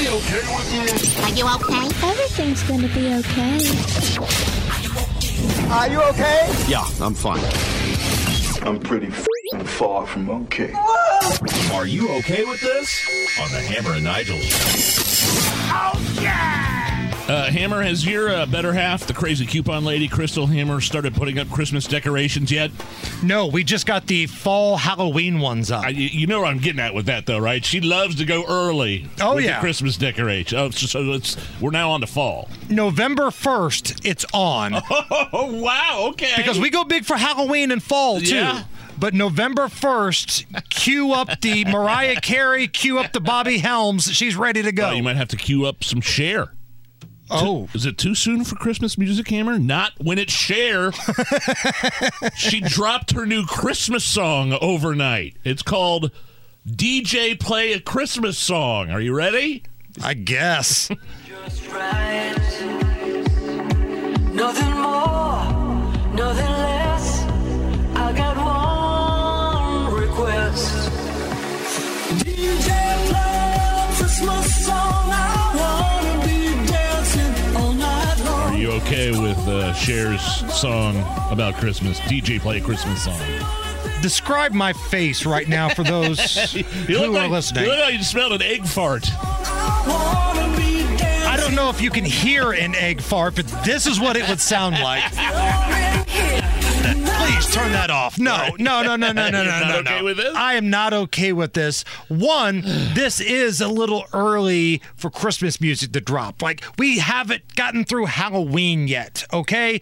really okay with this? Are you okay? Everything's gonna be okay. Are you okay? Yeah, I'm fine. I'm pretty f***ing far from okay. Are you okay with this? On the Hammer and Nigel show. Oh, Uh, Hammer, has your uh, better half, the crazy coupon lady, Crystal Hammer, started putting up Christmas decorations yet? No, we just got the fall Halloween ones up. I, you know where I'm getting at with that, though, right? She loves to go early. Oh, with yeah. the Christmas decoration. Oh, so, so it's we're now on to fall. November 1st, it's on. Oh wow! Okay. Because we go big for Halloween and fall, too. Yeah. But November 1st, cue up the Mariah Carey, cue up the Bobby Helms. She's ready to go. Oh, you might have to queue up some Cher. Oh. Is it too soon for Christmas music, Hammer? Not when it's Cher. she dropped her new Christmas song overnight. It's called DJ Play a Christmas Song. Are you ready? I guess. Okay with uh, Cher's song about Christmas? DJ Play a Christmas Song. Describe my face right now for those You who look are like, listening. You look like you smelled an egg fart. I wanna be dancing. I don't know if you can hear an egg fart, but this is what it would sound like. Turn that off. No, no, no, no, no, no, no, You're not no. okay no. with this? I am not okay with this. One, this is a little early for Christmas music to drop. Like, we haven't gotten through Halloween yet, okay?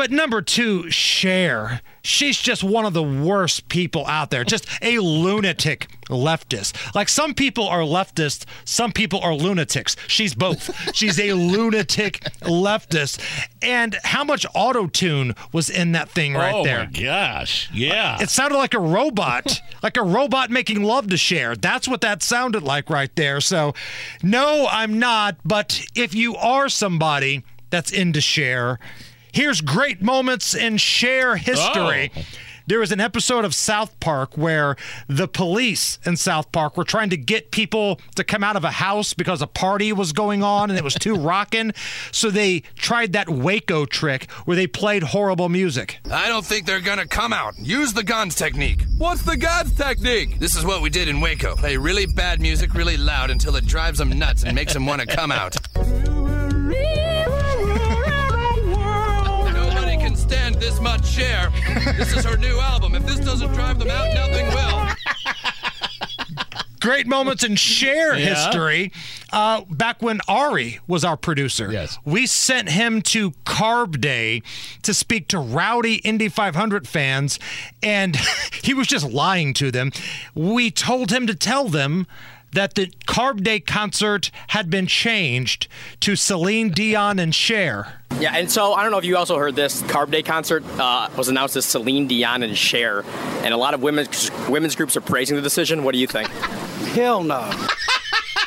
But number two, Cher. She's just one of the worst people out there. Just a lunatic leftist. Like some people are leftists, some people are lunatics. She's both. She's a lunatic leftist. And how much auto tune was in that thing right oh there? Oh my gosh! Yeah. It sounded like a robot, like a robot making love to Cher. That's what that sounded like right there. So, no, I'm not. But if you are somebody that's into Cher, here's great moments in Cher history. Oh. There was an episode of South Park where the police in South Park were trying to get people to come out of a house because a party was going on and it was too rockin'. So they tried that Waco trick where they played horrible music. I don't think they're gonna come out. Use the guns technique. What's the guns technique? This is what we did in Waco. Play really bad music really loud until it drives them nuts and makes them want to come out. This much Cher. This is her new album. If this doesn't drive them out, nothing will. great moments in Cher Yeah. history. Uh, back when Ari was our producer, Yes. we sent him to Carb Day to speak to rowdy Indy 500 fans, and he was just lying to them. We told him to tell them that the Carb Day concert had been changed to Celine Dion and Cher. Yeah, and so I don't know if you also heard this. Carb Day concert uh, was announced as Celine Dion and Cher, and a lot of women's women's groups are praising the decision. What do you think? Hell no.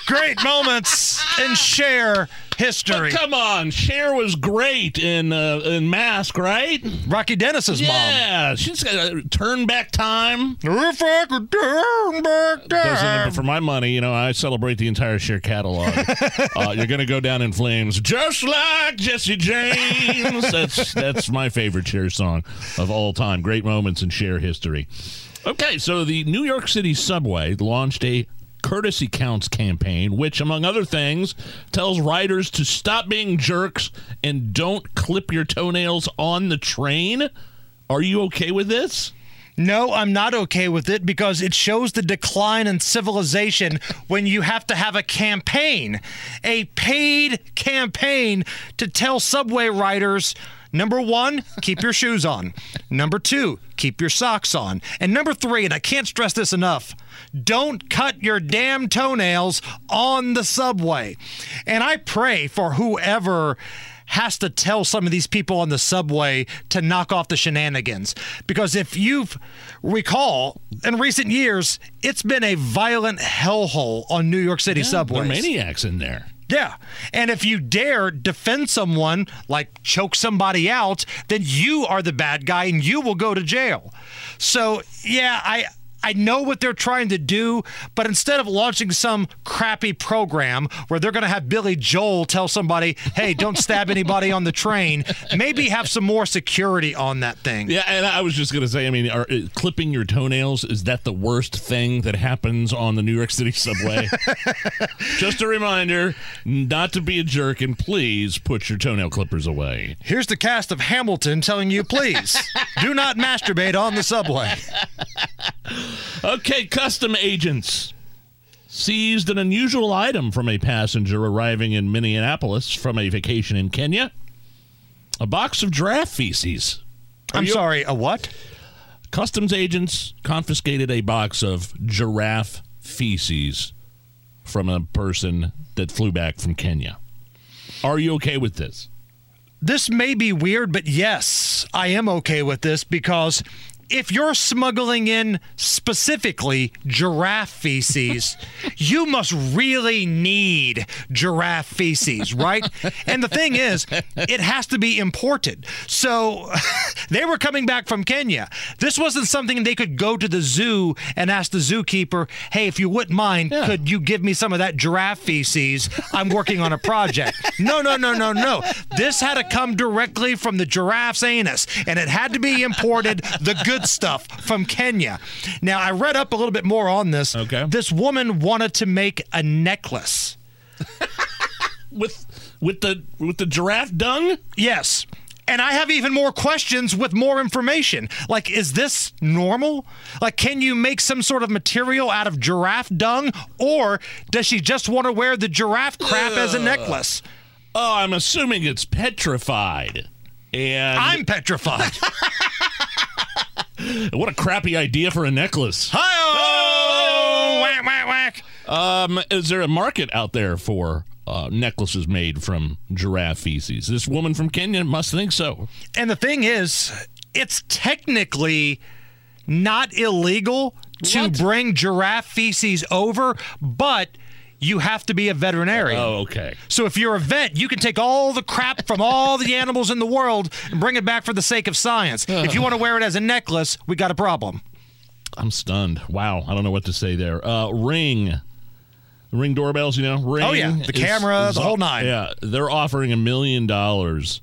Great moments in Cher history. But come on, Cher was great in uh, in Mask, right? Rocky Dennis's mom. Yeah, she's got a turn back time. If I could turn back time. for my money, you know, I celebrate the entire Cher catalog. uh, you're gonna go down in flames, just like Jesse James. That's that's my favorite Cher song of all time. Great moments in Cher history. Okay, so the New York City subway launched a courtesy counts campaign, which, among other things, tells riders to stop being jerks and don't clip your toenails on the train. Are you okay with this? No, I'm not okay with it because it shows the decline in civilization when you have to have a campaign, a paid campaign to tell subway riders number one, keep your shoes on. Number two, keep your socks on. And number three, and I can't stress this enough, don't cut your damn toenails on the subway. And I pray for whoever has to tell some of these people on the subway to knock off the shenanigans. Because if you've recall, in recent years, it's been a violent hellhole on New York City There subways. are maniacs in there. Yeah. And if you dare defend someone, like choke somebody out, then you are the bad guy and you will go to jail. So, yeah, I I know what they're trying to do, but instead of launching some crappy program where they're going to have Billy Joel tell somebody, hey, don't stab anybody on the train, maybe have some more security on that thing. Yeah, and I was just going to say, I mean, are, uh, clipping your toenails, is that the worst thing that happens on the New York City subway? just a reminder not to be a jerk and please put your toenail clippers away. Here's the cast of Hamilton telling you, please do not masturbate on the subway. Okay, custom agents seized an unusual item from a passenger arriving in Minneapolis from a vacation in Kenya. A box of giraffe feces. Are I'm you- sorry, a what? Customs agents confiscated a box of giraffe feces from a person that flew back from Kenya. Are you okay with this? This may be weird, but yes, I am okay with this because if you're smuggling in specifically giraffe feces, you must really need giraffe feces, right? And the thing is, it has to be imported. So they were coming back from Kenya. This wasn't something they could go to the zoo and ask the zookeeper, hey, if you wouldn't mind, could you give me some of that giraffe feces? I'm working on a project. No, no, no, no, no. This had to come directly from the giraffe's anus, and it had to be imported, the good stuff from Kenya. Now, I read up a little bit more on this. Okay. This woman wanted to make a necklace. With with the with the giraffe dung? Yes. And I have even more questions with more information. Like, is this normal? Like, can you make some sort of material out of giraffe dung? Or does she just want to wear the giraffe crap as a necklace? Oh, I'm assuming it's petrified. And I'm petrified. what a crappy idea for a necklace. Hi-oh! Whack, whack, whack. Um, is there a market out there for uh, necklaces made from giraffe feces? This woman from Kenya must think so. And the thing is, it's technically not illegal to What? bring giraffe feces over, but you have to be a veterinarian. Oh, okay. So if you're a vet, you can take all the crap from all the animals in the world and bring it back for the sake of science. If you want to wear it as a necklace, we got a problem. I'm stunned. Wow, I don't know what to say there. Uh, Ring, Ring doorbells, you know, Ring. Oh, yeah. The camera, the whole nine. Yeah, they're offering a million dollars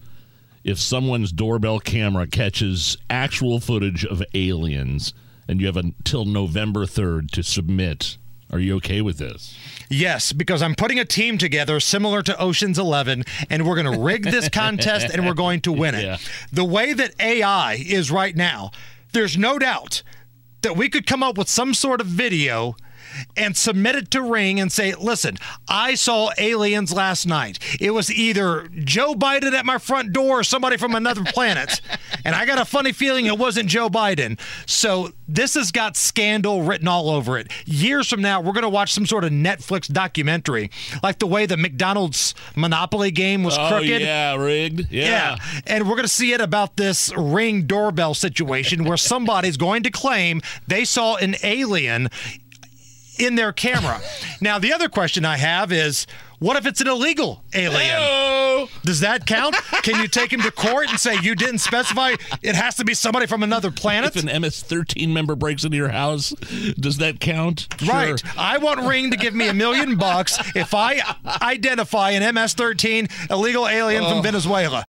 if someone's doorbell camera catches actual footage of aliens, and you have until November third to submit. Are you okay with this? Yes, because I'm putting a team together similar to Ocean's 11, and we're going to rig this contest and we're going to win it. Yeah. The way that AI is right now, there's no doubt that we could come up with some sort of video and submit it to Ring and say, listen, I saw aliens last night. It was either Joe Biden at my front door or somebody from another planet. And I got a funny feeling it wasn't Joe Biden. So this has got scandal written all over it. Years from now, we're going to watch some sort of Netflix documentary, like the way the McDonald's Monopoly game was Oh crooked. yeah, rigged. Yeah. And we're going to see it about this ring doorbell situation where somebody's going to claim they saw an alien in their camera. now, the other question I have is what if it's an illegal alien? Oh, Does that count? Can you take him to court and say you didn't specify it has to be somebody from another planet? if an MS-13 member breaks into your house, does that count? Right. Sure. I want Ring to give me a million bucks if I identify an MS 13 illegal alien from oh. Venezuela.